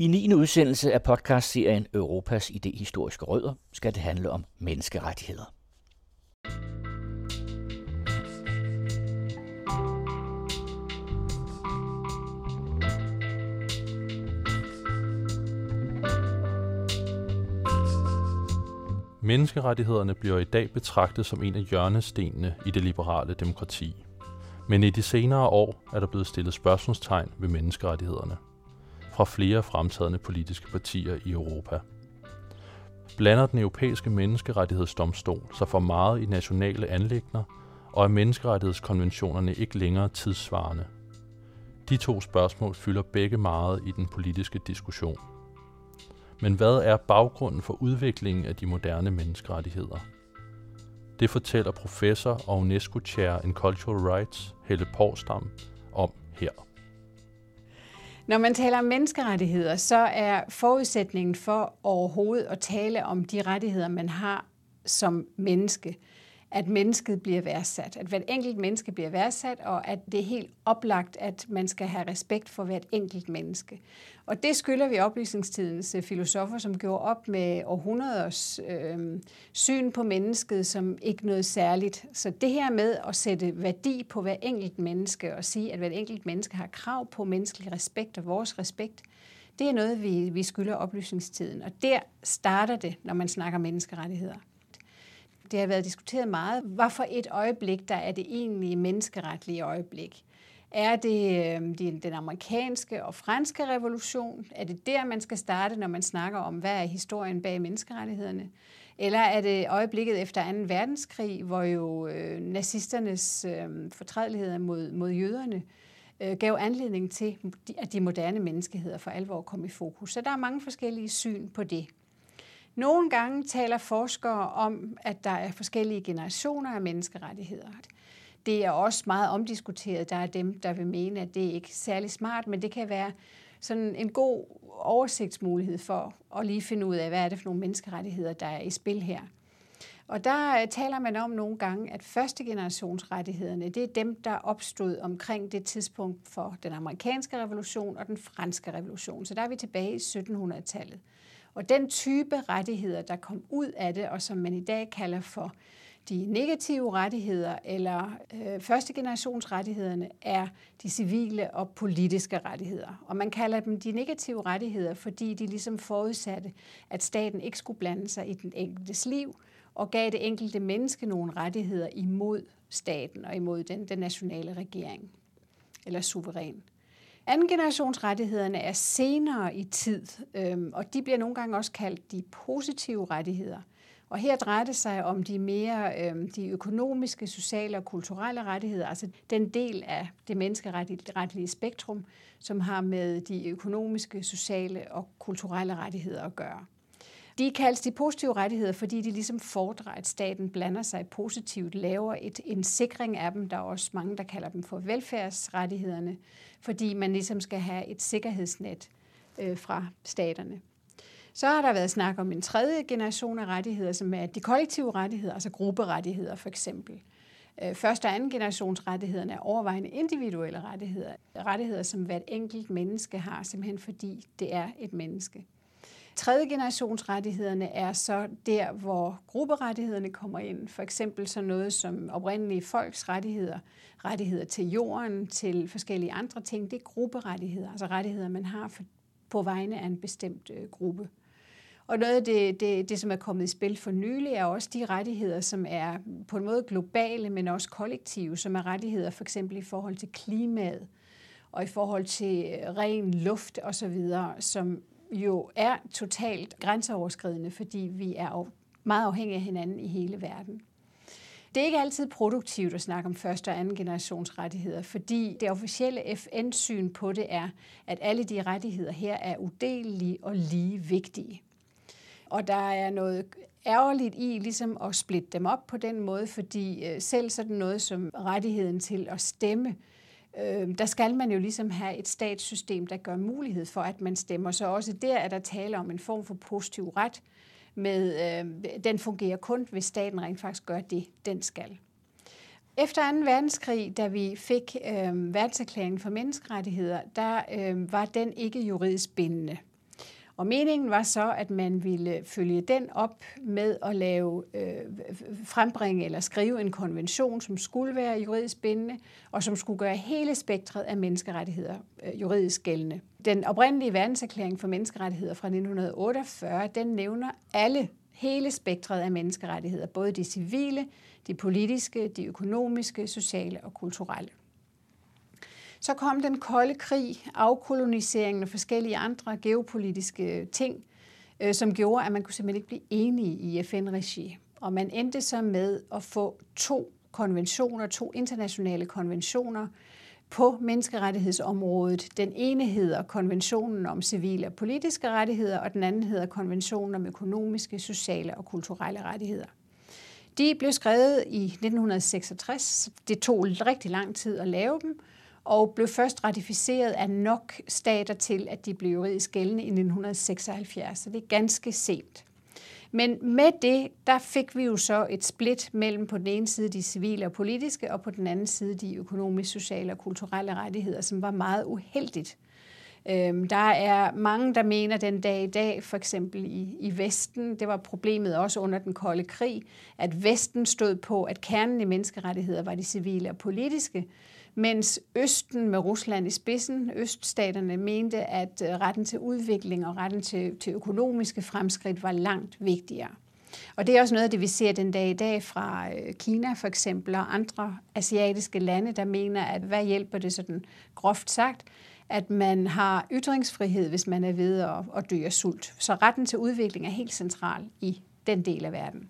I 9. udsendelse af podcastserien Europas idehistoriske rødder skal det handle om menneskerettigheder. Menneskerettighederne bliver i dag betragtet som en af hjørnestenene i det liberale demokrati. Men i de senere år er der blevet stillet spørgsmålstegn ved menneskerettighederne fra flere fremtrædende politiske partier i Europa. Blander den europæiske menneskerettighedsdomstol sig for meget i nationale anlægner, og er menneskerettighedskonventionerne ikke længere tidssvarende? De to spørgsmål fylder begge meget i den politiske diskussion. Men hvad er baggrunden for udviklingen af de moderne menneskerettigheder? Det fortæller professor og UNESCO Chair in Cultural Rights, Helle Porsdam, om her. Når man taler om menneskerettigheder, så er forudsætningen for overhovedet at tale om de rettigheder, man har som menneske, at mennesket bliver værdsat, at hvert enkelt menneske bliver værdsat, og at det er helt oplagt, at man skal have respekt for hvert enkelt menneske. Og det skylder vi oplysningstidens øh, filosofer, som gjorde op med århundreders øh, syn på mennesket som ikke noget særligt. Så det her med at sætte værdi på hver enkelt menneske og sige, at hvert enkelt menneske har krav på menneskelig respekt og vores respekt, det er noget, vi, vi skylder oplysningstiden. Og der starter det, når man snakker menneskerettigheder. Det har været diskuteret meget. Hvad for et øjeblik, der er det egentlige menneskeretlige øjeblik? Er det øh, den amerikanske og franske revolution? Er det der, man skal starte, når man snakker om, hvad er historien bag menneskerettighederne? Eller er det øjeblikket efter 2. verdenskrig, hvor jo øh, nazisternes øh, fortrædeligheder mod, mod jøderne øh, gav anledning til, at de moderne menneskeheder for alvor kom i fokus. Så der er mange forskellige syn på det. Nogle gange taler forskere om, at der er forskellige generationer af menneskerettigheder. Det er også meget omdiskuteret. Der er dem, der vil mene, at det ikke er særlig smart, men det kan være sådan en god oversigtsmulighed for at lige finde ud af, hvad er det for nogle menneskerettigheder, der er i spil her. Og der øh, taler man om nogle gange, at første generationsrettighederne, det er dem, der opstod omkring det tidspunkt for den amerikanske revolution og den franske revolution. Så der er vi tilbage i 1700-tallet. Og den type rettigheder, der kom ud af det, og som man i dag kalder for de negative rettigheder eller øh, første generations rettighederne er de civile og politiske rettigheder. Og man kalder dem de negative rettigheder, fordi de ligesom forudsatte, at staten ikke skulle blande sig i den enkeltes liv og gav det enkelte menneske nogle rettigheder imod staten og imod den, den nationale regering eller suveræn. Anden generationsrettighederne er senere i tid, øhm, og de bliver nogle gange også kaldt de positive rettigheder. Og her drejer det sig om de mere øhm, de økonomiske, sociale og kulturelle rettigheder, altså den del af det menneskeretlige spektrum, som har med de økonomiske, sociale og kulturelle rettigheder at gøre. De kaldes de positive rettigheder, fordi de ligesom fordrer, at staten blander sig positivt, laver et, en sikring af dem. Der er også mange, der kalder dem for velfærdsrettighederne, fordi man ligesom skal have et sikkerhedsnet øh, fra staterne. Så har der været snak om en tredje generation af rettigheder, som er de kollektive rettigheder, altså grupperettigheder for eksempel. Øh, første og anden generations rettighederne er overvejende individuelle rettigheder. Rettigheder, som hvert enkelt menneske har, simpelthen fordi det er et menneske. Tredje generations rettighederne er så der, hvor grupperettighederne kommer ind. For eksempel så noget som oprindelige folks rettigheder, rettigheder til jorden, til forskellige andre ting. Det er grupperettigheder, altså rettigheder, man har for, på vegne af en bestemt øh, gruppe. Og noget af det, det, det, som er kommet i spil for nylig, er også de rettigheder, som er på en måde globale, men også kollektive, som er rettigheder for eksempel i forhold til klimaet og i forhold til øh, ren luft osv., som jo er totalt grænseoverskridende, fordi vi er meget afhængige af hinanden i hele verden. Det er ikke altid produktivt at snakke om første og anden generations rettigheder, fordi det officielle FN-syn på det er, at alle de rettigheder her er udelelige og lige vigtige. Og der er noget ærgerligt i ligesom at splitte dem op på den måde, fordi øh, selv sådan noget som rettigheden til at stemme, øh, der skal man jo ligesom have et statssystem, der gør mulighed for, at man stemmer. Så også der er der tale om en form for positiv ret, med, øh, den fungerer kun, hvis staten rent faktisk gør det, den skal. Efter 2. verdenskrig, da vi fik øh, verdenserklæringen for menneskerettigheder, der øh, var den ikke juridisk bindende. Og meningen var så, at man ville følge den op med at lave, øh, frembringe eller skrive en konvention, som skulle være juridisk bindende, og som skulle gøre hele spektret af menneskerettigheder øh, juridisk gældende. Den oprindelige verdenserklæring for menneskerettigheder fra 1948, den nævner alle hele spektret af menneskerettigheder, både de civile, de politiske, de økonomiske, sociale og kulturelle. Så kom den kolde krig, afkoloniseringen og forskellige andre geopolitiske øh, ting, øh, som gjorde, at man kunne simpelthen ikke blive enige i FN-regi. Og man endte så med at få to konventioner, to internationale konventioner på menneskerettighedsområdet. Den ene hedder konventionen om civile og politiske rettigheder, og den anden hedder konventionen om økonomiske, sociale og kulturelle rettigheder. De blev skrevet i 1966. Det tog rigtig lang tid at lave dem, og blev først ratificeret af nok stater til, at de blev juridisk gældende i 1976. Så det er ganske sent. Men med det, der fik vi jo så et split mellem på den ene side de civile og politiske, og på den anden side de økonomiske, sociale og kulturelle rettigheder, som var meget uheldigt. Øhm, der er mange, der mener den dag i dag, for eksempel i, i Vesten, det var problemet også under den kolde krig, at Vesten stod på, at kernen i menneskerettigheder var de civile og politiske, mens Østen med Rusland i spidsen, øststaterne, mente, at øh, retten til udvikling og retten til, til økonomiske fremskridt var langt vigtigere. Og det er også noget af det, vi ser den dag i dag fra øh, Kina for eksempel og andre asiatiske lande, der mener, at hvad hjælper det sådan groft sagt, at man har ytringsfrihed, hvis man er ved at, at dø af sult. Så retten til udvikling er helt central i den del af verden.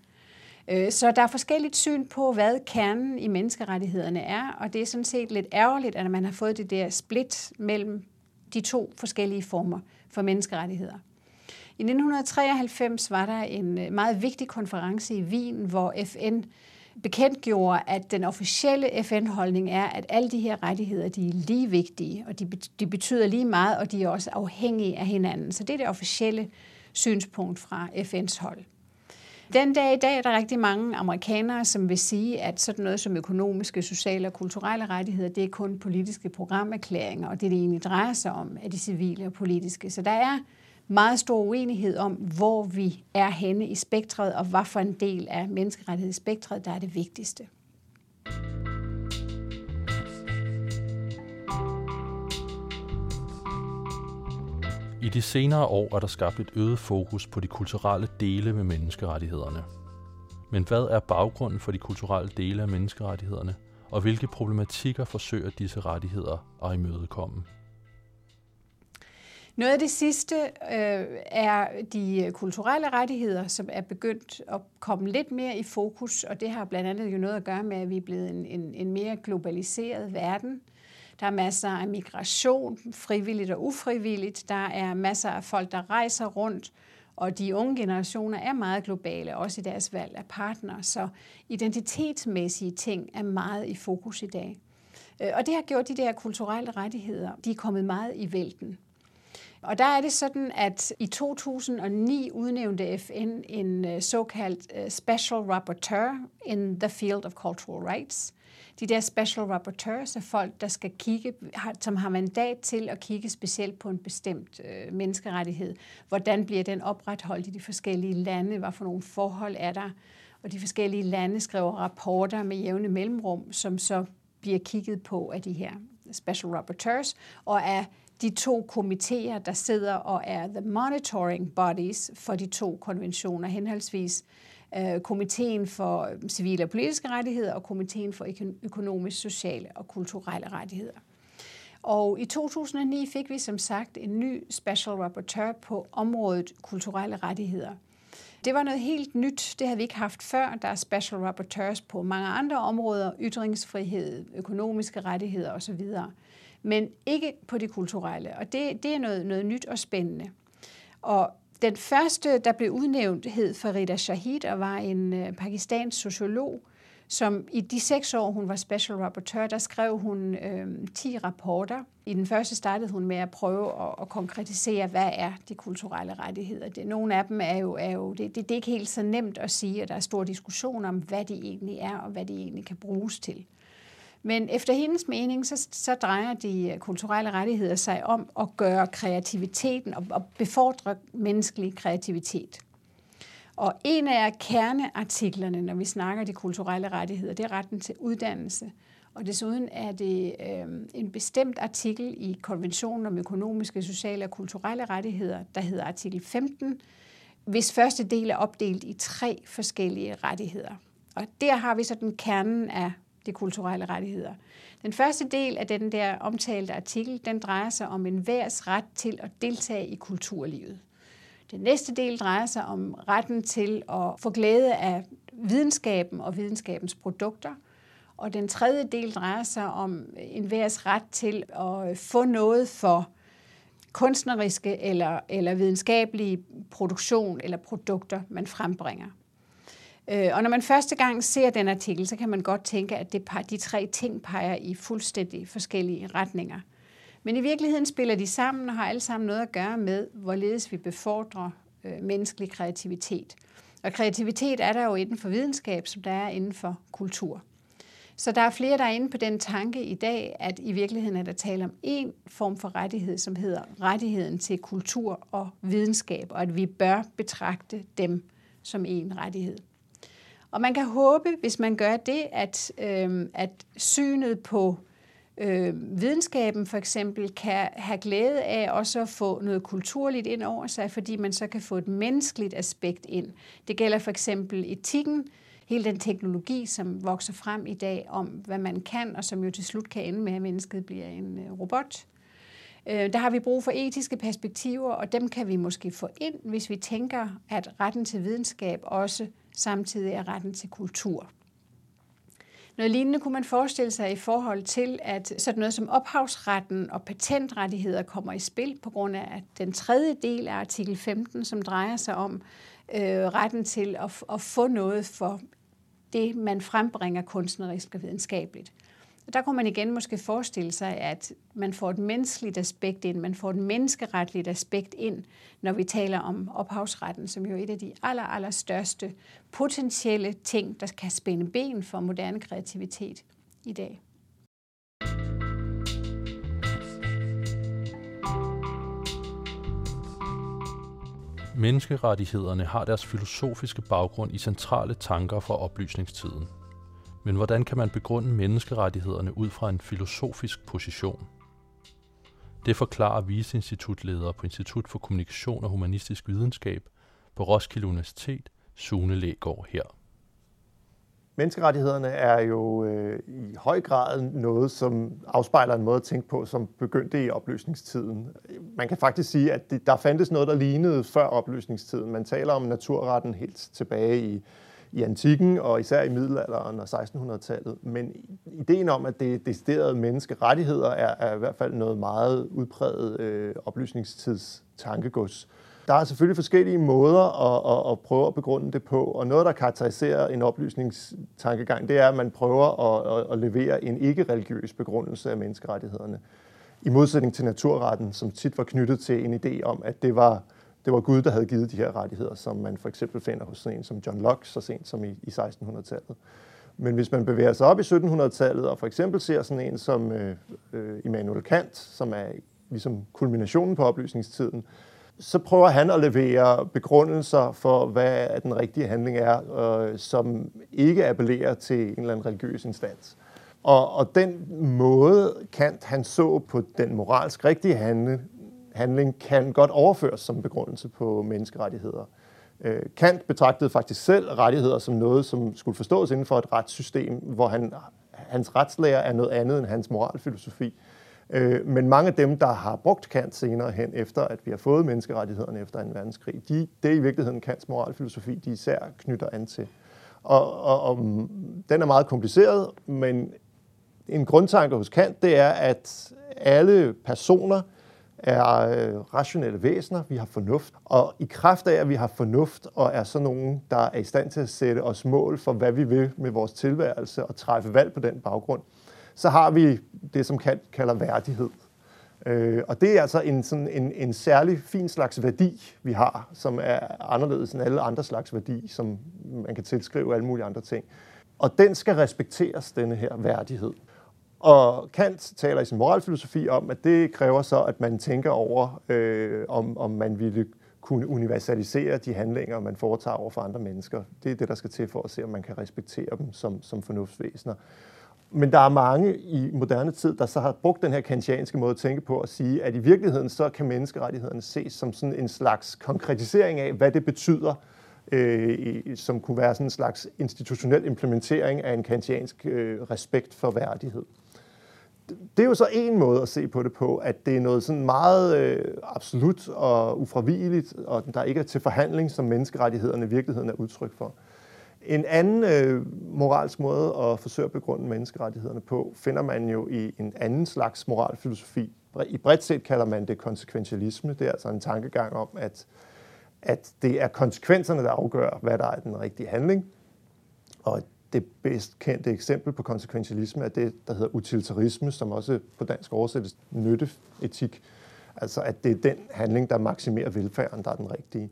Øh, så der er forskelligt syn på, hvad kernen i menneskerettighederne er, og det er sådan set lidt ærgerligt, at man har fået det der split mellem de to forskellige former for menneskerettigheder. I 1993 var der en øh, meget vigtig konference i Wien, hvor FN bekendtgjorde, at den officielle FN-holdning er, at alle de her rettigheder de er lige vigtige, og de, de betyder lige meget, og de er også afhængige af hinanden. Så det er det officielle synspunkt fra FN's hold. Den dag i dag er der rigtig mange amerikanere, som vil sige, at sådan noget som økonomiske, sociale og kulturelle rettigheder, det er kun politiske programerklæringer, og det, det egentlig drejer sig om, er de civile og politiske. Så der er meget stor uenighed om, hvor vi er henne i spektret, og hvad for en del af menneskerettighedsspektret, der er det vigtigste. I de senere år er der skabt et øget fokus på de kulturelle dele med menneskerettighederne. Men hvad er baggrunden for de kulturelle dele af menneskerettighederne, og hvilke problematikker forsøger disse rettigheder at imødekomme? Noget af det sidste øh, er de kulturelle rettigheder, som er begyndt at komme lidt mere i fokus, og det har blandt andet jo noget at gøre med, at vi er blevet en, en, en mere globaliseret verden. Der er masser af migration, frivilligt og ufrivilligt. Der er masser af folk, der rejser rundt, og de unge generationer er meget globale, også i deres valg af partner. Så identitetsmæssige ting er meget i fokus i dag. Øh, og det har gjort de der kulturelle rettigheder, de er kommet meget i vælten. Og der er det sådan, at i 2009 udnævnte FN en øh, såkaldt øh, Special Rapporteur in the Field of Cultural Rights. De der special rapporteurs er folk, der skal kigge, som har mandat til at kigge specielt på en bestemt øh, menneskerettighed. Hvordan bliver den opretholdt i de forskellige lande? Hvad for nogle forhold er der? Og de forskellige lande skriver rapporter med jævne mellemrum, som så bliver kigget på af de her special rapporteurs, og er de to komiteer, der sidder og er the monitoring bodies for de to konventioner, henholdsvis øh, Komiteen for øh, Civile og Politiske Rettigheder og Komiteen for Økonomisk, Sociale og Kulturelle Rettigheder. Og i 2009 fik vi som sagt en ny special rapporteur på området kulturelle rettigheder. Det var noget helt nyt. Det havde vi ikke haft før. Der er special rapporteurs på mange andre områder, ytringsfrihed, økonomiske rettigheder osv men ikke på det kulturelle. Og det, det er noget, noget nyt og spændende. Og den første, der blev udnævnt, hed Farida Shahid og var en øh, pakistansk sociolog, som i de seks år, hun var special rapporteur, der skrev hun øh, 10 rapporter. I den første startede hun med at prøve at, at konkretisere, hvad er de kulturelle rettigheder. Det, nogle af dem er jo, er jo det, det, det er ikke helt så nemt at sige, at der er stor diskussion om, hvad de egentlig er, og hvad de egentlig kan bruges til. Men efter hendes mening, så, så drejer de øh, kulturelle rettigheder sig om at gøre kreativiteten og, og befordre menneskelig kreativitet. Og en af kerneartiklerne, når vi snakker de kulturelle rettigheder, det er retten til uddannelse. Og desuden er det øh, en bestemt artikel i konventionen om økonomiske, sociale og kulturelle rettigheder, der hedder artikel 15, hvis første del er opdelt i tre forskellige rettigheder. Og der har vi så den kernen af de kulturelle rettigheder. Den første del af den der omtalte artikel, den drejer sig om en værs ret til at deltage i kulturlivet. Den næste del drejer sig om retten til at få glæde af videnskaben og videnskabens produkter. Og den tredje del drejer sig om en værs ret til at få noget for kunstneriske eller, eller videnskabelige produktion eller produkter, man frembringer. Øh, og når man første gang ser den artikel, så kan man godt tænke, at det, de tre ting peger i fuldstændig forskellige retninger. Men i virkeligheden spiller de sammen og har alle sammen noget at gøre med, hvorledes vi befordrer øh, menneskelig kreativitet. Og kreativitet er der jo inden for videnskab, som der er inden for kultur. Så der er flere, der er inde på den tanke i dag, at i virkeligheden er der tale om en form for rettighed, som hedder rettigheden til kultur og videnskab, og at vi bør betragte dem som en rettighed. Og man kan håbe, hvis man gør det, at, øh, at synet på øh, videnskaben for eksempel kan have glæde af også at få noget kulturligt ind over sig, fordi man så kan få et menneskeligt aspekt ind. Det gælder for eksempel etikken, hele den teknologi, som vokser frem i dag om, hvad man kan, og som jo til slut kan ende med, at mennesket bliver en øh, robot. Øh, der har vi brug for etiske perspektiver, og dem kan vi måske få ind, hvis vi tænker, at retten til videnskab også samtidig er retten til kultur. Noget lignende kunne man forestille sig i forhold til, at sådan noget som ophavsretten og patentrettigheder kommer i spil på grund af at den tredje del af artikel 15, som drejer sig om øh, retten til at, at få noget for det, man frembringer kunstnerisk og videnskabeligt. Der kunne man igen måske forestille sig, at man får et menneskeligt aspekt ind, man får et menneskeretligt aspekt ind, når vi taler om ophavsretten, som jo er et af de aller, aller største potentielle ting, der kan spænde ben for moderne kreativitet i dag. Menneskerettighederne har deres filosofiske baggrund i centrale tanker fra oplysningstiden – men hvordan kan man begrunde menneskerettighederne ud fra en filosofisk position? Det forklarer viceinstitutleder på Institut for Kommunikation og Humanistisk Videnskab på Roskilde Universitet, Sune Lægaard her. Menneskerettighederne er jo øh, i høj grad noget, som afspejler en måde at tænke på, som begyndte i opløsningstiden. Man kan faktisk sige, at det, der fandtes noget, der lignede før opløsningstiden. Man taler om naturretten helt tilbage i i antikken og især i middelalderen og 1600-tallet. Men ideen om, at det er deciderede menneskerettigheder, er, er i hvert fald noget meget udpræget øh, oplysningstids tankegods. Der er selvfølgelig forskellige måder at, at, at prøve at begrunde det på, og noget, der karakteriserer en oplysningstankegang, det er, at man prøver at, at, at levere en ikke-religiøs begrundelse af menneskerettighederne. I modsætning til naturretten, som tit var knyttet til en idé om, at det var det var Gud, der havde givet de her rettigheder, som man for eksempel finder hos en som John Locke, så sent som i, i 1600-tallet. Men hvis man bevæger sig op i 1700-tallet og for eksempel ser sådan en som øh, øh, Immanuel Kant, som er ligesom kulminationen på oplysningstiden, så prøver han at levere begrundelser for, hvad den rigtige handling er, øh, som ikke appellerer til en eller anden religiøs instans. Og, og den måde Kant han så på den moralsk rigtige handling, handling kan godt overføres som begrundelse på menneskerettigheder. Øh, Kant betragtede faktisk selv rettigheder som noget, som skulle forstås inden for et retssystem, hvor han, hans retslærer er noget andet end hans moralfilosofi. Øh, men mange af dem, der har brugt Kant senere hen, efter at vi har fået menneskerettighederne efter 2. verdenskrig, de, det er i virkeligheden Kants moralfilosofi, de især knytter an til. Og, og, og den er meget kompliceret, men en grundtanke hos Kant, det er, at alle personer er øh, rationelle væsener, vi har fornuft, og i kraft af, at vi har fornuft og er sådan nogen, der er i stand til at sætte os mål for, hvad vi vil med vores tilværelse og træffe valg på den baggrund, så har vi det, som kan, kalder værdighed. Øh, og det er altså en, sådan en, en særlig fin slags værdi, vi har, som er anderledes end alle andre slags værdi, som man kan tilskrive alle mulige andre ting. Og den skal respekteres, denne her værdighed. Og Kant taler i sin moralfilosofi om, at det kræver så, at man tænker over, øh, om, om man ville kunne universalisere de handlinger, man foretager over for andre mennesker. Det er det, der skal til for at se, om man kan respektere dem som, som fornuftsvæsener. Men der er mange i moderne tid, der så har brugt den her kantianske måde at tænke på at sige, at i virkeligheden så kan menneskerettighederne ses som sådan en slags konkretisering af, hvad det betyder, øh, som kunne være sådan en slags institutionel implementering af en kantiansk øh, respekt for værdighed det er jo så en måde at se på det på, at det er noget sådan meget øh, absolut og ufravigeligt, og der ikke er til forhandling, som menneskerettighederne i virkeligheden er udtryk for. En anden øh, moralsk måde at forsøge at begrunde menneskerettighederne på, finder man jo i en anden slags moralfilosofi. I bredt set kalder man det konsekventialisme. Det er altså en tankegang om, at, at det er konsekvenserne, der afgør, hvad der er den rigtige handling. Og det bedst kendte eksempel på konsekventialisme er det, der hedder utilitarisme, som også på dansk oversættes nytteetik. Altså at det er den handling, der maksimerer velfærden, der er den rigtige.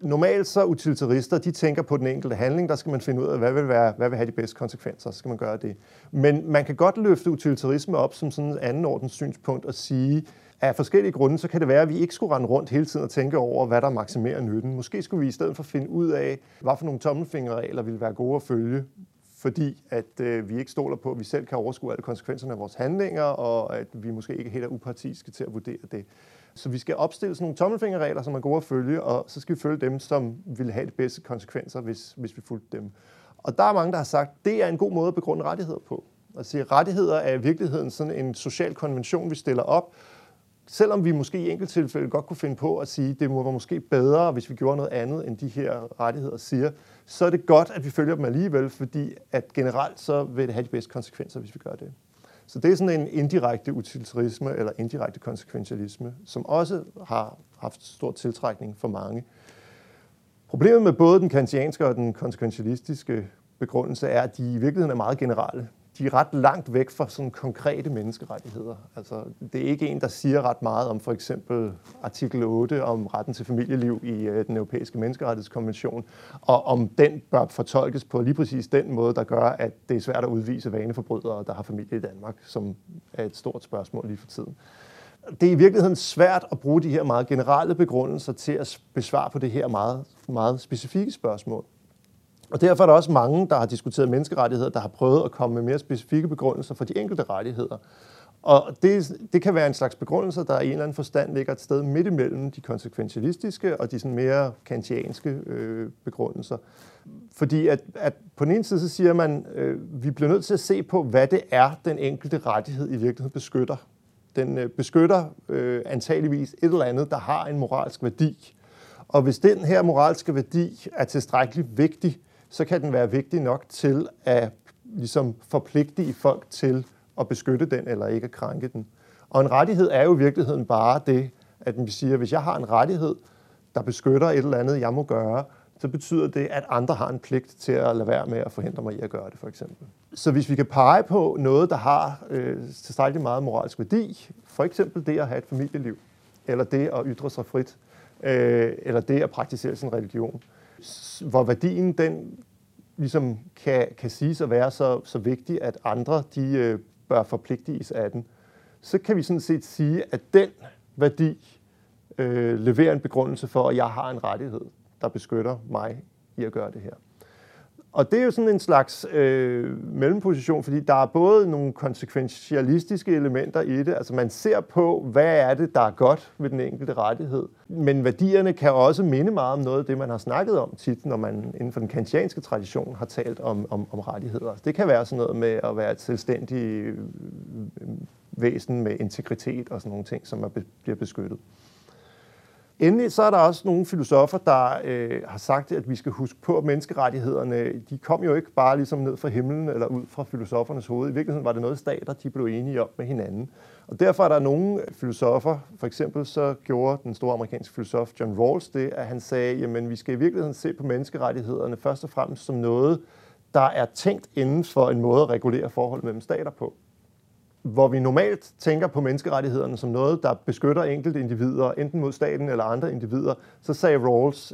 Normalt så utilitarister, de tænker på den enkelte handling, der skal man finde ud af, hvad vil, være, hvad vil have de bedste konsekvenser, så skal man gøre det. Men man kan godt løfte utilitarisme op som sådan en anden ordens synspunkt og sige, af forskellige grunde, så kan det være, at vi ikke skulle rende rundt hele tiden og tænke over, hvad der maksimerer nytten. Måske skulle vi i stedet for finde ud af, hvad for nogle tommelfingerregler ville være gode at følge, fordi at øh, vi ikke stoler på, at vi selv kan overskue alle konsekvenserne af vores handlinger, og at vi måske ikke helt er upartiske til at vurdere det. Så vi skal opstille sådan nogle tommelfingerregler, som er gode at følge, og så skal vi følge dem, som vil have de bedste konsekvenser, hvis, hvis vi fulgte dem. Og der er mange, der har sagt, at det er en god måde at begrunde rettigheder på. At sige, at rettigheder er i virkeligheden sådan en social konvention, vi stiller op, selvom vi måske i enkelt tilfælde godt kunne finde på at sige, det må være måske bedre, hvis vi gjorde noget andet, end de her rettigheder siger, så er det godt, at vi følger dem alligevel, fordi at generelt så vil det have de bedste konsekvenser, hvis vi gør det. Så det er sådan en indirekte utilitarisme eller indirekte konsekventialisme, som også har haft stor tiltrækning for mange. Problemet med både den kantianske og den konsekventialistiske begrundelse er, at de i virkeligheden er meget generelle de er ret langt væk fra sådan konkrete menneskerettigheder. Altså, det er ikke en, der siger ret meget om for eksempel artikel 8 om retten til familieliv i øh, den europæiske menneskerettighedskonvention, og om den bør fortolkes på lige præcis den måde, der gør, at det er svært at udvise vaneforbrydere, der har familie i Danmark, som er et stort spørgsmål lige for tiden. Det er i virkeligheden svært at bruge de her meget generelle begrundelser til at besvare på det her meget, meget specifikke spørgsmål. Og derfor er der også mange, der har diskuteret menneskerettigheder, der har prøvet at komme med mere specifikke begrundelser for de enkelte rettigheder. Og det, det kan være en slags begrundelse, der i en eller anden forstand ligger et sted midt imellem de konsekventialistiske og de sådan mere kantianske øh, begrundelser. Fordi at, at på den ene side så siger man, øh, vi bliver nødt til at se på, hvad det er, den enkelte rettighed i virkeligheden beskytter. Den øh, beskytter øh, antageligvis et eller andet, der har en moralsk værdi. Og hvis den her moralske værdi er tilstrækkeligt vigtig, så kan den være vigtig nok til at ligesom forpligte folk til at beskytte den eller ikke at krænke den. Og en rettighed er jo i virkeligheden bare det, at vi siger, at hvis jeg har en rettighed, der beskytter et eller andet, jeg må gøre, så betyder det, at andre har en pligt til at lade være med at forhindre mig i at gøre det, for eksempel. Så hvis vi kan pege på noget, der har øh, tilstrækkeligt meget moralsk værdi, for eksempel det at have et familieliv, eller det at ytre sig frit, øh, eller det at praktisere sin religion, hvor værdien den ligesom kan, kan siges at være så, så vigtig, at andre de øh, bør forpligtiges af den, så kan vi sådan set sige, at den værdi øh, leverer en begrundelse for, at jeg har en rettighed, der beskytter mig i at gøre det her. Og det er jo sådan en slags øh, mellemposition, fordi der er både nogle konsekventialistiske elementer i det, altså man ser på, hvad er det, der er godt ved den enkelte rettighed, men værdierne kan også minde meget om noget af det, man har snakket om tit, når man inden for den kantianske tradition har talt om, om, om rettigheder. Det kan være sådan noget med at være et selvstændigt øh, væsen med integritet og sådan nogle ting, som er, bliver beskyttet. Endelig så er der også nogle filosofer, der øh, har sagt, at vi skal huske på, at menneskerettighederne, de kom jo ikke bare ligesom ned fra himlen eller ud fra filosofernes hoved. I virkeligheden var det noget, stater de blev enige om med hinanden. Og derfor er der nogle filosofer, for eksempel så gjorde den store amerikanske filosof John Rawls det, at han sagde, jamen vi skal i virkeligheden se på menneskerettighederne først og fremmest som noget, der er tænkt inden for en måde at regulere forhold mellem stater på hvor vi normalt tænker på menneskerettighederne som noget, der beskytter enkelte individer, enten mod staten eller andre individer, så sagde Rawls,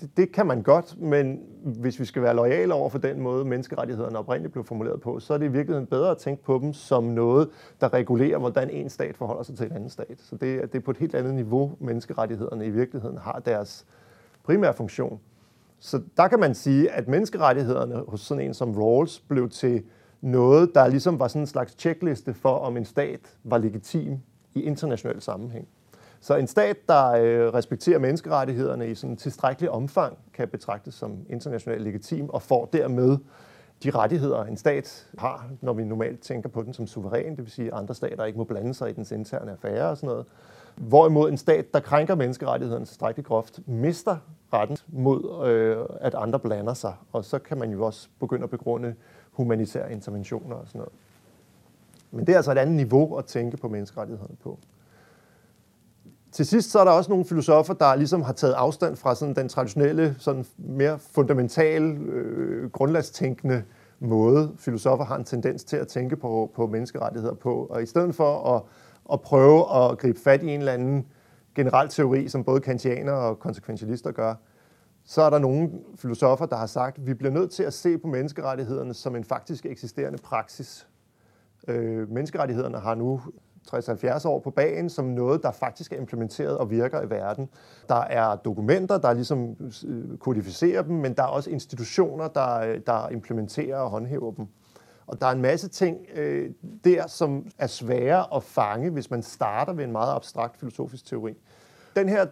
det, det kan man godt, men hvis vi skal være lojale over for den måde, menneskerettighederne oprindeligt blev formuleret på, så er det i virkeligheden bedre at tænke på dem som noget, der regulerer, hvordan en stat forholder sig til en anden stat. Så det, det er på et helt andet niveau, menneskerettighederne i virkeligheden har deres primære funktion. Så der kan man sige, at menneskerettighederne hos sådan en som Rawls blev til noget, der ligesom var sådan en slags checkliste for, om en stat var legitim i international sammenhæng. Så en stat, der øh, respekterer menneskerettighederne i sådan tilstrækkelig omfang, kan betragtes som internationalt legitim og får dermed de rettigheder, en stat har, når vi normalt tænker på den som suveræn, det vil sige, at andre stater ikke må blande sig i dens interne affære og sådan noget. Hvorimod en stat, der krænker menneskerettighederne tilstrækkeligt groft, mister retten mod, øh, at andre blander sig. Og så kan man jo også begynde at begrunde humanitære interventioner og sådan noget. Men det er altså et andet niveau at tænke på menneskerettighederne på. Til sidst så er der også nogle filosofer, der ligesom har taget afstand fra sådan den traditionelle, sådan mere fundamentale, øh, grundlagstænkende måde, filosofer har en tendens til at tænke på, på menneskerettigheder på. Og i stedet for at, at prøve at gribe fat i en eller anden generel teori, som både kantianer og konsekventialister gør, så er der nogle filosofer, der har sagt, at vi bliver nødt til at se på menneskerettighederne som en faktisk eksisterende praksis. Øh, menneskerettighederne har nu 60-70 år på bagen som noget, der faktisk er implementeret og virker i verden. Der er dokumenter, der ligesom øh, kodificerer dem, men der er også institutioner, der, øh, der implementerer og håndhæver dem. Og der er en masse ting øh, der, som er svære at fange, hvis man starter ved en meget abstrakt filosofisk teori. Den her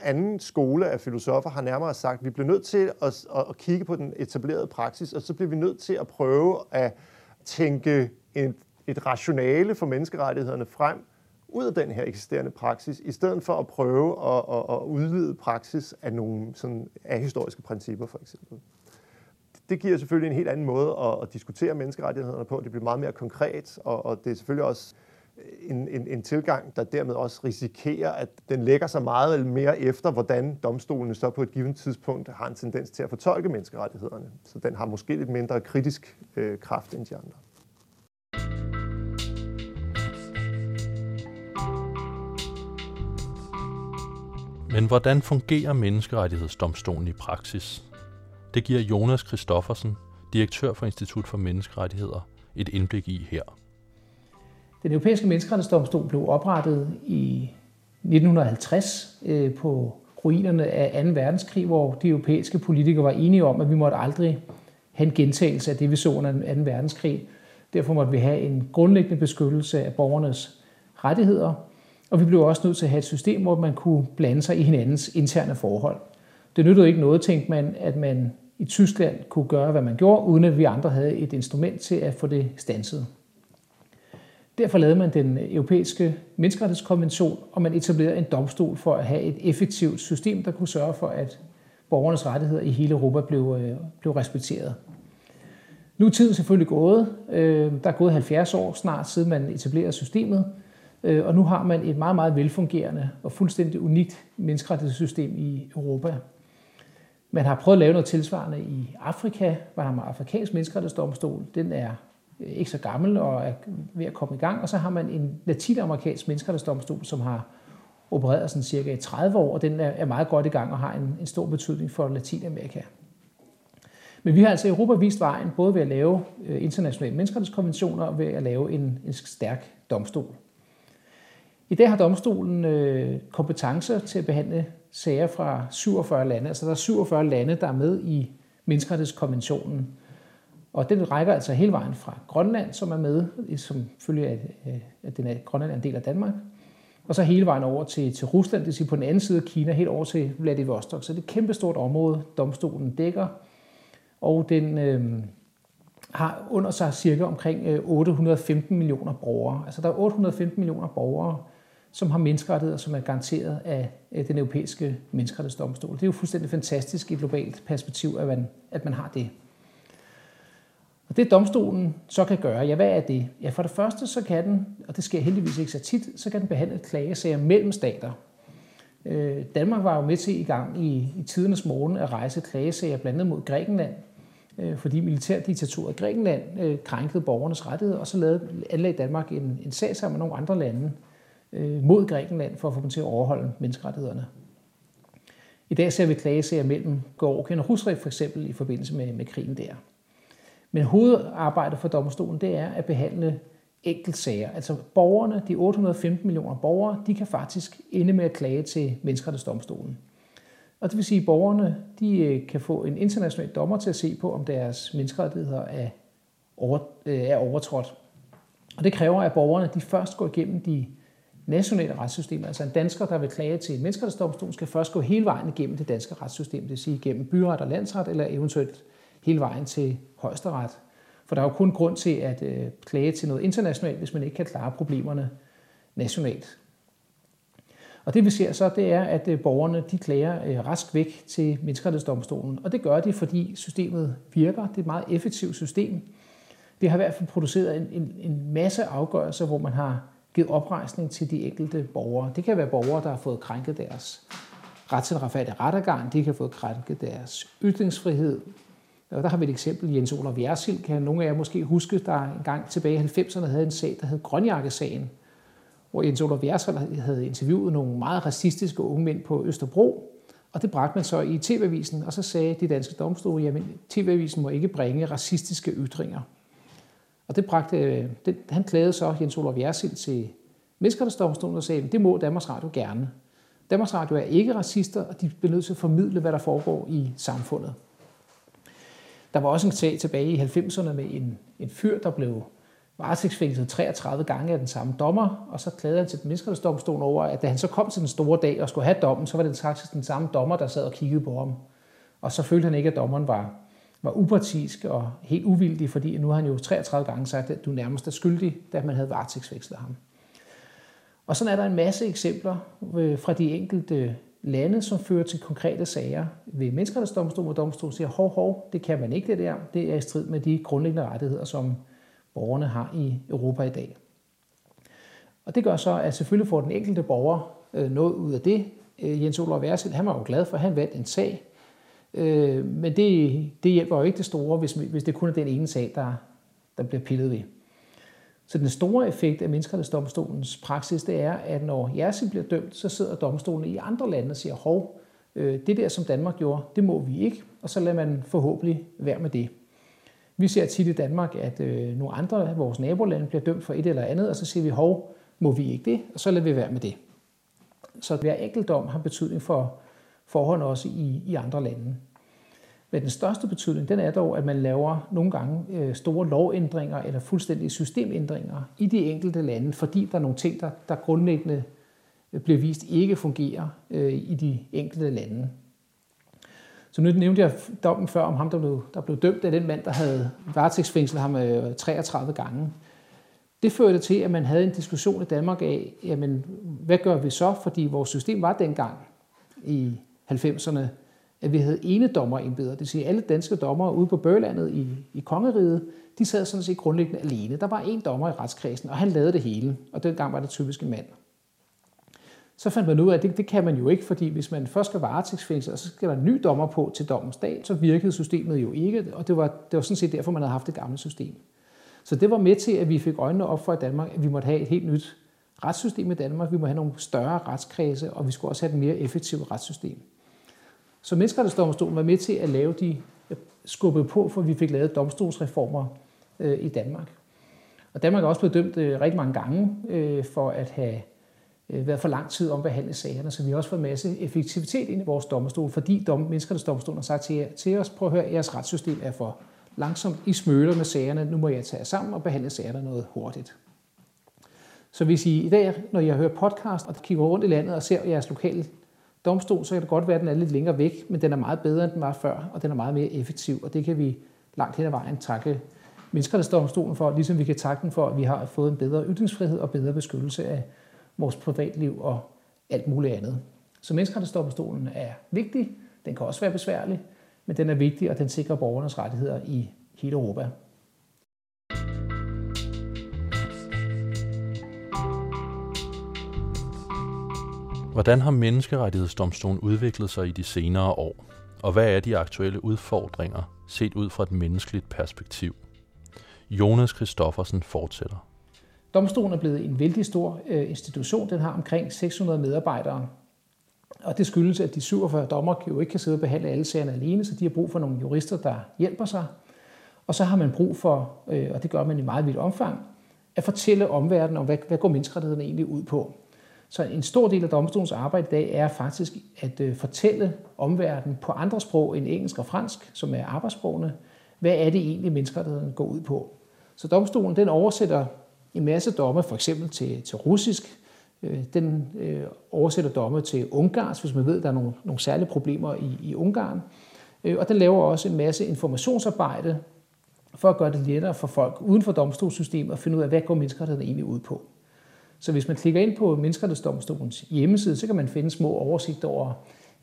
anden skole af filosofer har nærmere sagt, at vi bliver nødt til at, at kigge på den etablerede praksis, og så bliver vi nødt til at prøve at tænke et, et rationale for menneskerettighederne frem ud af den her eksisterende praksis, i stedet for at prøve at, at, at udvide praksis af nogle sådan ahistoriske principper, for eksempel. Det giver selvfølgelig en helt anden måde at, at diskutere menneskerettighederne på. Det bliver meget mere konkret, og, og det er selvfølgelig også en, en, en tilgang, der dermed også risikerer, at den lægger sig meget eller mere efter, hvordan domstolene så på et givet tidspunkt har en tendens til at fortolke menneskerettighederne. Så den har måske lidt mindre kritisk øh, kraft end de andre. Men hvordan fungerer menneskerettighedsdomstolen i praksis? Det giver Jonas Christoffersen, direktør for Institut for Menneskerettigheder, et indblik i her. Den europæiske menneskerettighedsdomstol blev oprettet i 1950 øh, på ruinerne af 2. verdenskrig, hvor de europæiske politikere var enige om, at vi måtte aldrig have en gentagelse af det, vi så under 2. verdenskrig. Derfor måtte vi have en grundlæggende beskyttelse af borgernes rettigheder, og vi blev også nødt til at have et system, hvor man kunne blande sig i hinandens interne forhold. Det nyttede ikke noget, tænkte man, at man i Tyskland kunne gøre, hvad man gjorde, uden at vi andre havde et instrument til at få det stanset. Derfor lavede man den europæiske menneskerettighedskonvention, og man etablerede en domstol for at have et effektivt system, der kunne sørge for, at borgernes rettigheder i hele Europa blev, øh, blev respekteret. Nu er tiden selvfølgelig gået. Øh, der er gået 70 år snart, siden man etablerede systemet, øh, og nu har man et meget, meget velfungerende og fuldstændig unikt menneskerettighedssystem i Europa. Man har prøvet at lave noget tilsvarende i Afrika, hvor man har afrikansk menneskerettighedsdomstol. Den er ikke så gammel og er ved at komme i gang. Og så har man en latinamerikansk menneskerettighedsdomstol, som har opereret sådan cirka i 30 år, og den er meget godt i gang og har en, en stor betydning for Latinamerika. Men vi har altså i Europa vist vejen, både ved at lave øh, internationale menneskerettighedskonventioner og ved at lave en, en stærk domstol. I dag har domstolen øh, kompetencer til at behandle sager fra 47 lande. Altså der er 47 lande, der er med i menneskerettighedskonventionen. Og den rækker altså hele vejen fra Grønland, som er med, som følge af, øh, at den er, Grønland er en del af Danmark, og så hele vejen over til, til Rusland, det vil sige på den anden side af Kina, helt over til Vladivostok. Så det er et kæmpestort område, domstolen dækker, og den øh, har under sig cirka omkring øh, 815 millioner borgere. Altså der er 815 millioner borgere, som har menneskerettigheder, som er garanteret af den europæiske menneskerettighedsdomstol. Det er jo fuldstændig fantastisk i et globalt perspektiv, at man, at man har det. Og det domstolen så kan gøre, ja hvad er det? Ja for det første så kan den, og det sker heldigvis ikke så tit, så kan den behandle klagesager mellem stater. Øh, Danmark var jo med til i gang i, i tidernes morgen at rejse klagesager blandt andet mod Grækenland, øh, fordi militærdiktaturet i Grækenland øh, krænkede borgernes rettigheder, og så lavede, anlagde Danmark en, en sag sammen med nogle andre lande øh, mod Grækenland for at få dem til at overholde menneskerettighederne. I dag ser vi klagesager mellem Georgien og Rusland for eksempel i forbindelse med, med krigen der. Men hovedarbejdet for domstolen det er at behandle enkeltsager. Altså borgerne, de 815 millioner borgere, de kan faktisk ende med at klage til menneskerettighedsdomstolen. Og det vil sige, at borgerne de øh, kan få en international dommer til at se på, om deres menneskerettigheder er, over, øh, er overtrådt. Og det kræver, at borgerne de først går igennem de nationale retssystemer. Altså en dansker, der vil klage til en menneskerettighedsdomstol, skal først gå hele vejen igennem det danske retssystem, det vil sige igennem byret og landsret, eller eventuelt hele vejen til højesteret. For der er jo kun grund til at øh, klage til noget internationalt, hvis man ikke kan klare problemerne nationalt. Og det vi ser så, det er, at øh, borgerne de klager øh, rask væk til menneskerettighedsdomstolen. Og det gør de, fordi systemet virker. Det er et meget effektivt system. Det har i hvert fald produceret en, en, en masse afgørelser, hvor man har givet oprejsning til de enkelte borgere. Det kan være borgere, der har fået krænket deres ret til retfærdig rettergang. De kan have fået krænket deres ytringsfrihed. Og der har vi et eksempel, Jens Olof Jersild, kan nogle af jer måske huske, der en gang tilbage i 90'erne havde en sag, der hed Grønjakkesagen, hvor Jens Olof Jersild havde interviewet nogle meget racistiske unge mænd på Østerbro, og det bragte man så i TV-avisen, og så sagde de danske domstole, at TV-avisen må ikke bringe racistiske ytringer. Og det bragte, det, han klagede så Jens Olof Jersild til Menneskerettighedsdomstolen og sagde, at det må Danmarks Radio gerne. Danmarks Radio er ikke racister, og de bliver nødt til at formidle, hvad der foregår i samfundet. Der var også en sag tilbage i 90'erne med en, en fyr, der blev varetægtsfængslet 33 gange af den samme dommer, og så klagede han til menneskerettighedsdomstolen over, at da han så kom til den store dag og skulle have dommen, så var det faktisk den samme dommer, der sad og kiggede på ham. Og så følte han ikke, at dommeren var, var upartisk og helt uvildig, fordi nu har han jo 33 gange sagt, at du nærmest er skyldig, da man havde varetægtsfængslet ham. Og sådan er der en masse eksempler øh, fra de enkelte lande, som fører til konkrete sager ved menneskerettighedsdomstolen, hvor domstolen siger, hov, hov, det kan man ikke det der, det er i strid med de grundlæggende rettigheder, som borgerne har i Europa i dag. Og det gør så, at selvfølgelig får den enkelte borger øh, noget ud af det. Øh, Jens Olof Værsild, han var jo glad for, at han vandt en sag, øh, men det, det hjælper jo ikke det store, hvis, hvis det kun er den ene sag, der, der bliver pillet ved. Så den store effekt af menneskerettighedsdomstolens praksis, det er, at når Jersi bliver dømt, så sidder domstolen i andre lande og siger, hov, øh, det der, som Danmark gjorde, det må vi ikke, og så lader man forhåbentlig være med det. Vi ser tit i Danmark, at øh, nogle andre af vores nabolande bliver dømt for et eller andet, og så siger vi, hov, må vi ikke det, og så lader vi være med det. Så hver enkelt dom har betydning for forhold også i, i andre lande. Men den største betydning, den er dog, at man laver nogle gange øh, store lovændringer eller fuldstændige systemændringer i de enkelte lande, fordi der er nogle ting, der, der grundlæggende øh, bliver vist ikke fungerer øh, i de enkelte lande. Så nu nævnte jeg dommen før om ham, der blev, der blev dømt af den mand, der havde varetægtsfængslet ham 33 gange. Det førte til, at man havde en diskussion i Danmark af, jamen, hvad gør vi så? Fordi vores system var dengang i 90'erne, at vi havde ene dommerembeder. Det vil sige, at alle danske dommere ude på Børlandet i, i kongeriget, de sad sådan set grundlæggende alene. Der var en dommer i retskredsen, og han lavede det hele. Og dengang var det typisk en mand. Så fandt man ud af, at det, det kan man jo ikke, fordi hvis man først skal varetægtsfængsel, og så skal der en ny dommer på til dommens dag, så virkede systemet jo ikke, og det var, det var sådan set derfor, man havde haft det gamle system. Så det var med til, at vi fik øjnene op for i Danmark, at vi måtte have et helt nyt retssystem i Danmark, vi må have nogle større retskredse, og vi skulle også have et mere effektivt retssystem. Så Menneskerettighedsdomstolen var med til at lave de øh, skubbede på, for vi fik lavet domstolsreformer øh, i Danmark. Og Danmark er også blevet dømt øh, rigtig mange gange øh, for at have øh, været for lang tid om at behandle sagerne, så vi har også fået en masse effektivitet ind i vores domstol, fordi dom, menneskerettighedsdomstolen har sagt til, jer, til os, prøv at høre, jeres retssystem er for langsomt, I smøler med sagerne, nu må jeg tage sammen og behandle sagerne noget hurtigt. Så hvis I i dag, når jeg hører podcast og kigger rundt i landet og ser jeres lokale domstol, så kan det godt være, at den er lidt længere væk, men den er meget bedre, end den var før, og den er meget mere effektiv, og det kan vi langt hen ad vejen takke menneskerettighedsdomstolen for, ligesom vi kan takke den for, at vi har fået en bedre ytringsfrihed og bedre beskyttelse af vores privatliv og alt muligt andet. Så menneskerettighedsdomstolen er vigtig, den kan også være besværlig, men den er vigtig, og den sikrer borgernes rettigheder i hele Europa. Hvordan har menneskerettighedsdomstolen udviklet sig i de senere år? og hvad er de aktuelle udfordringer set ud fra et menneskeligt perspektiv? Jonas Christoffersen fortsætter. Domstolen er blevet en vældig stor øh, institution. Den har omkring 600 medarbejdere. Og det skyldes, at de 47 dommer jo ikke kan sidde og behandle alle sagerne alene, så de har brug for nogle jurister, der hjælper sig. Og så har man brug for, øh, og det gør man i meget vidt omfang, at fortælle omverdenen om, hvad, hvad går menneskerettighederne egentlig ud på. Så en stor del af domstolens arbejde i dag er faktisk at øh, fortælle omverdenen på andre sprog end engelsk og fransk, som er arbejdssprogene, hvad er det egentlig, menneskerettighederne går ud på. Så domstolen den oversætter en masse domme, for eksempel til, til russisk. Øh, den øh, oversætter domme til ungarsk, hvis man ved, at der er nogle, nogle særlige problemer i, i Ungarn. Øh, og den laver også en masse informationsarbejde for at gøre det lettere for folk uden for domstolssystemet at finde ud af, hvad går menneskerettighederne egentlig ud på. Så hvis man klikker ind på Menneskerettighedsdomstolens hjemmeside, så kan man finde små oversigter over,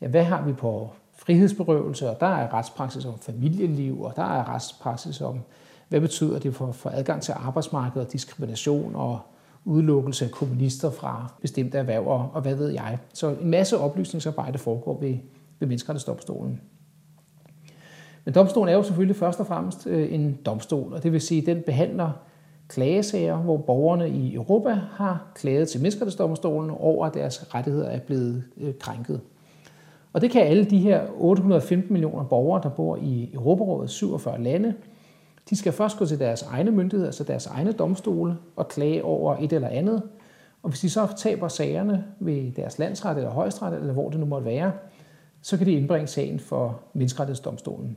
ja, hvad har vi på frihedsberøvelse, og der er retspraksis om familieliv, og der er retspraksis om, hvad betyder det for, for adgang til arbejdsmarkedet, diskrimination og udelukkelse af kommunister fra bestemte erhverv, og hvad ved jeg. Så en masse oplysningsarbejde foregår ved, ved Menneskerettighedsdomstolen. Men domstolen er jo selvfølgelig først og fremmest øh, en domstol, og det vil sige, at den behandler klagesager, hvor borgerne i Europa har klaget til Menneskerettighedsdomstolen over, at deres rettigheder er blevet øh, krænket. Og det kan alle de her 815 millioner borgere, der bor i Europarådets 47 lande, de skal først gå til deres egne myndigheder, altså deres egne domstole, og klage over et eller andet. Og hvis de så taber sagerne ved deres landsret eller højesteret, eller hvor det nu måtte være, så kan de indbringe sagen for Menneskerettighedsdomstolen.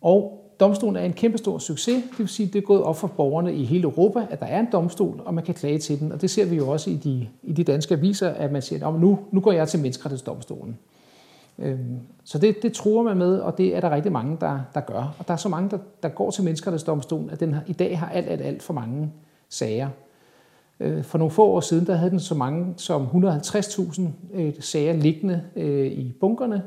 Og domstolen er en kæmpestor succes, det vil sige, at det er gået op for borgerne i hele Europa, at der er en domstol, og man kan klage til den. Og det ser vi jo også i de, i de danske aviser, at man siger, at nu, nu går jeg til Menneskerettighedsdomstolen. Øhm, så det, det tror man med, og det er der rigtig mange, der, der gør. Og der er så mange, der, der går til Menneskerettighedsdomstolen, at den har, i dag har alt, alt, alt for mange sager. Øh, for nogle få år siden, der havde den så mange som 150.000 øh, sager liggende øh, i bunkerne,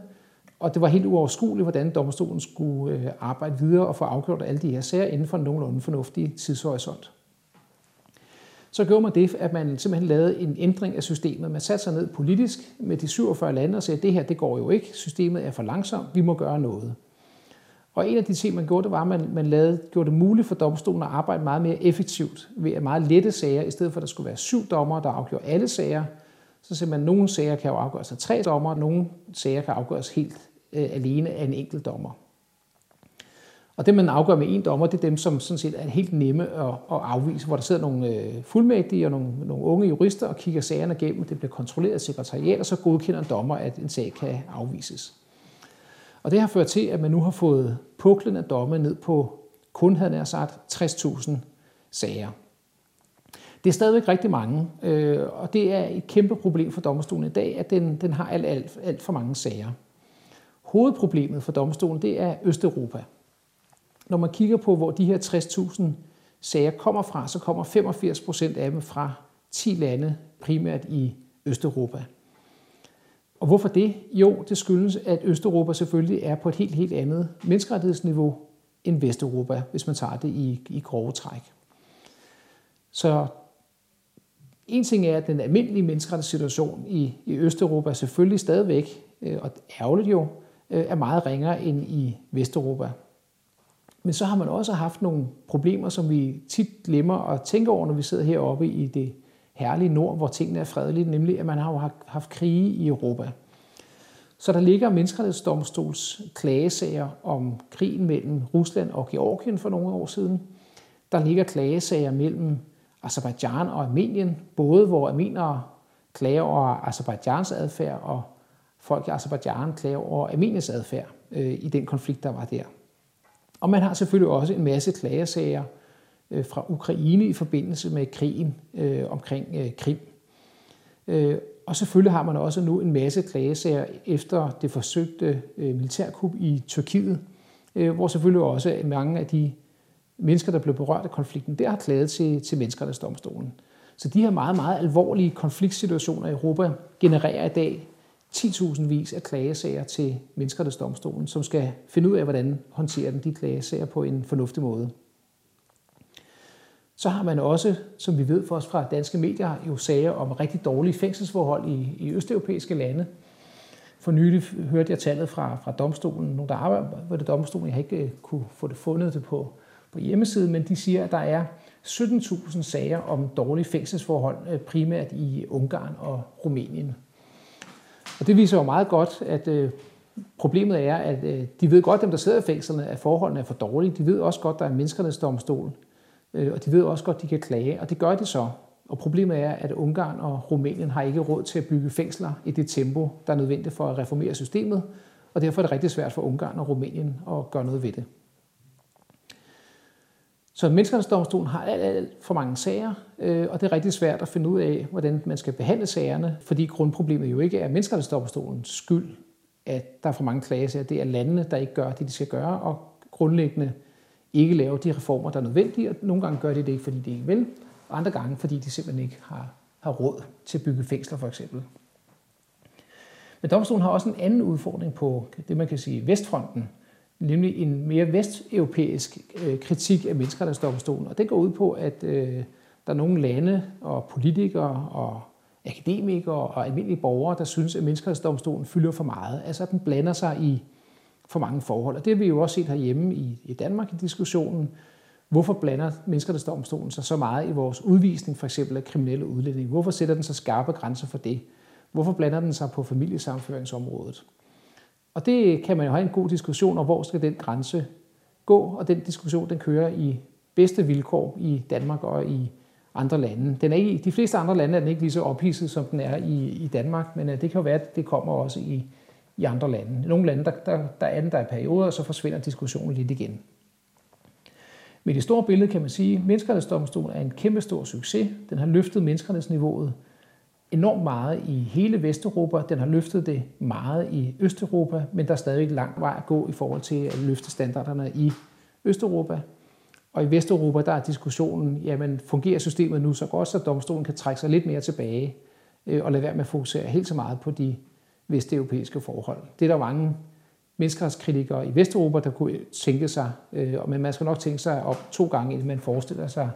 og det var helt uoverskueligt, hvordan domstolen skulle øh, arbejde videre og få afgjort alle de her sager inden for en nogenlunde fornuftig tidshorisont så gjorde man det, at man simpelthen lavede en ændring af systemet. Man satte sig ned politisk med de 47 lande og sagde, at det her det går jo ikke, systemet er for langsomt, vi må gøre noget. Og en af de ting, man gjorde, det var, at man, man lavede, gjorde det muligt for domstolen at arbejde meget mere effektivt ved at meget lette sager, i stedet for at der skulle være syv dommer, der afgjorde alle sager. Så ser man, at nogle sager kan jo afgøres af tre dommer, og nogle sager kan afgøres helt øh, alene af en enkelt dommer. Og det, man afgør med en dommer, det er dem, som sådan set er helt nemme at, at afvise, hvor der sidder nogle øh, fuldmægtige og nogle, nogle unge jurister og kigger sagerne igennem. Det bliver kontrolleret af sekretariat, og så godkender en dommer, at en sag kan afvises. Og det har ført til, at man nu har fået puklen af domme ned på kun, havde nær sagt, 60.000 sager. Det er stadigvæk rigtig mange, øh, og det er et kæmpe problem for domstolen i dag, at den, den har alt, alt, alt for mange sager. Hovedproblemet for domstolen, det er Østeuropa når man kigger på, hvor de her 60.000 sager kommer fra, så kommer 85 procent af dem fra 10 lande, primært i Østeuropa. Og hvorfor det? Jo, det skyldes, at Østeuropa selvfølgelig er på et helt, helt andet menneskerettighedsniveau end Vesteuropa, hvis man tager det i, i grove træk. Så en ting er, at den almindelige menneskerettighedssituation i, i Østeuropa selvfølgelig stadigvæk, øh, og ærgerligt jo, Øh, er meget ringere end i Vesteuropa. Men så har man også haft nogle problemer, som vi tit glemmer at tænke over, når vi sidder heroppe i det herlige nord, hvor tingene er fredelige, nemlig at man har haft krige i Europa. Så der ligger menneskerettighedsdomstols klagesager om krigen mellem Rusland og Georgien for nogle år siden. Der ligger klagesager mellem Azerbaijan og Armenien, både hvor armenere klager over Azerbaijans adfærd, og folk i Azerbaijan klage over Armeniens adfærd øh, i den konflikt, der var der. Og man har selvfølgelig også en masse klagesager øh, fra Ukraine i forbindelse med krigen øh, omkring øh, Krim. Øh, og selvfølgelig har man også nu en masse klagesager efter det forsøgte øh, militærkup i Tyrkiet, øh, hvor selvfølgelig også mange af de mennesker, der blev berørt af konflikten, der har klaget til, til menneskerettighedsdomstolen. Så de her meget, meget alvorlige konfliktsituationer i Europa genererer i dag 10.000 vis af klagesager til Menneskerettighedsdomstolen, som skal finde ud af, hvordan håndterer den de klagesager på en fornuftig måde. Så har man også, som vi ved for os fra danske medier, jo sager om rigtig dårlige fængselsforhold i, i østeuropæiske lande. For nylig hørte jeg tallet fra, fra domstolen, nogle der arbejder ved det domstolen, jeg har ikke øh, kunne få det fundet det på, på hjemmesiden, men de siger, at der er 17.000 sager om dårlige fængselsforhold, øh, primært i Ungarn og Rumænien. Og det viser jo meget godt, at øh, problemet er, at øh, de ved godt, dem der sidder i fængslerne, at forholdene er for dårlige. De ved også godt, der er menneskernes domstol, øh, og de ved også godt, de kan klage, og det gør de så. Og problemet er, at Ungarn og Rumænien har ikke råd til at bygge fængsler i det tempo, der er nødvendigt for at reformere systemet, og derfor er det rigtig svært for Ungarn og Rumænien at gøre noget ved det. Så menneskerettighedsdomstolen har alt, alt for mange sager, øh, og det er rigtig svært at finde ud af, hvordan man skal behandle sagerne, fordi grundproblemet jo ikke er menneskerettighedsdomstolens skyld, at der er for mange klagesager. Det er landene, der ikke gør det, de skal gøre, og grundlæggende ikke laver de reformer, der er nødvendige, og nogle gange gør de det ikke, fordi de ikke vil, og andre gange, fordi de simpelthen ikke har, har råd til at bygge fængsler, for eksempel. Men domstolen har også en anden udfordring på det, man kan sige, Vestfronten, nemlig en mere vesteuropæisk øh, kritik af menneskerettighedsdomstolen. Og det går ud på, at øh, der er nogle lande og politikere og akademikere og almindelige borgere, der synes, at menneskerettighedsdomstolen fylder for meget. Altså, at den blander sig i for mange forhold. Og det har vi jo også set herhjemme i, i Danmark i diskussionen. Hvorfor blander menneskerettighedsdomstolen sig så meget i vores udvisning, for eksempel af kriminelle udlændinge? Hvorfor sætter den så skarpe grænser for det? Hvorfor blander den sig på familiesamføringsområdet? Og det kan man jo have en god diskussion om, hvor skal den grænse gå, og den diskussion den kører i bedste vilkår i Danmark og i andre lande. Den er ikke, I de fleste andre lande er den ikke lige så ophidset, som den er i, i Danmark, men øh, det kan jo være, at det kommer også i, i andre lande. I nogle lande, der, der, der er den der i perioder, og så forsvinder diskussionen lidt igen. Men i det store billede kan man sige, at menneskerettighedsdomstolen er en kæmpe stor succes. Den har løftet menneskerettighedsniveauet enormt meget i hele Vesteuropa. Den har løftet det meget i Østeuropa, men der er stadig lang vej at gå i forhold til at løfte standarderne i Østeuropa. Og i Vesteuropa, der er diskussionen, jamen fungerer systemet nu så godt, så domstolen kan trække sig lidt mere tilbage øh, og lade være med at fokusere helt så meget på de vesteuropæiske forhold. Det er der mange menneskerettighedskritikere i Vesteuropa, der kunne tænke sig, øh, men man skal nok tænke sig op to gange, inden man forestiller sig,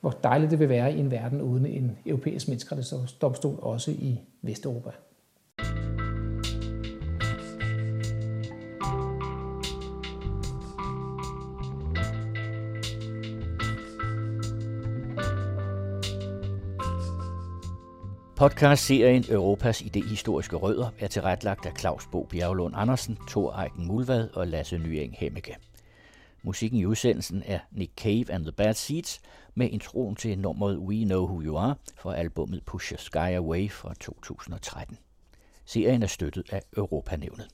hvor dejligt det vil være i en verden uden en europæisk menneskerettighedsdomstol, også i Vesteuropa. Podcast-serien Europas idehistoriske rødder er tilrettelagt af Claus Bo Bjerglund Andersen, Thor Eiken Mulvad og Lasse Nyeng Hemmeke. Musikken i udsendelsen er Nick Cave and the Bad Seeds med introen til nummeret We Know Who You Are fra albummet Push Your Sky Away fra 2013. Serien er støttet af Europanævnet.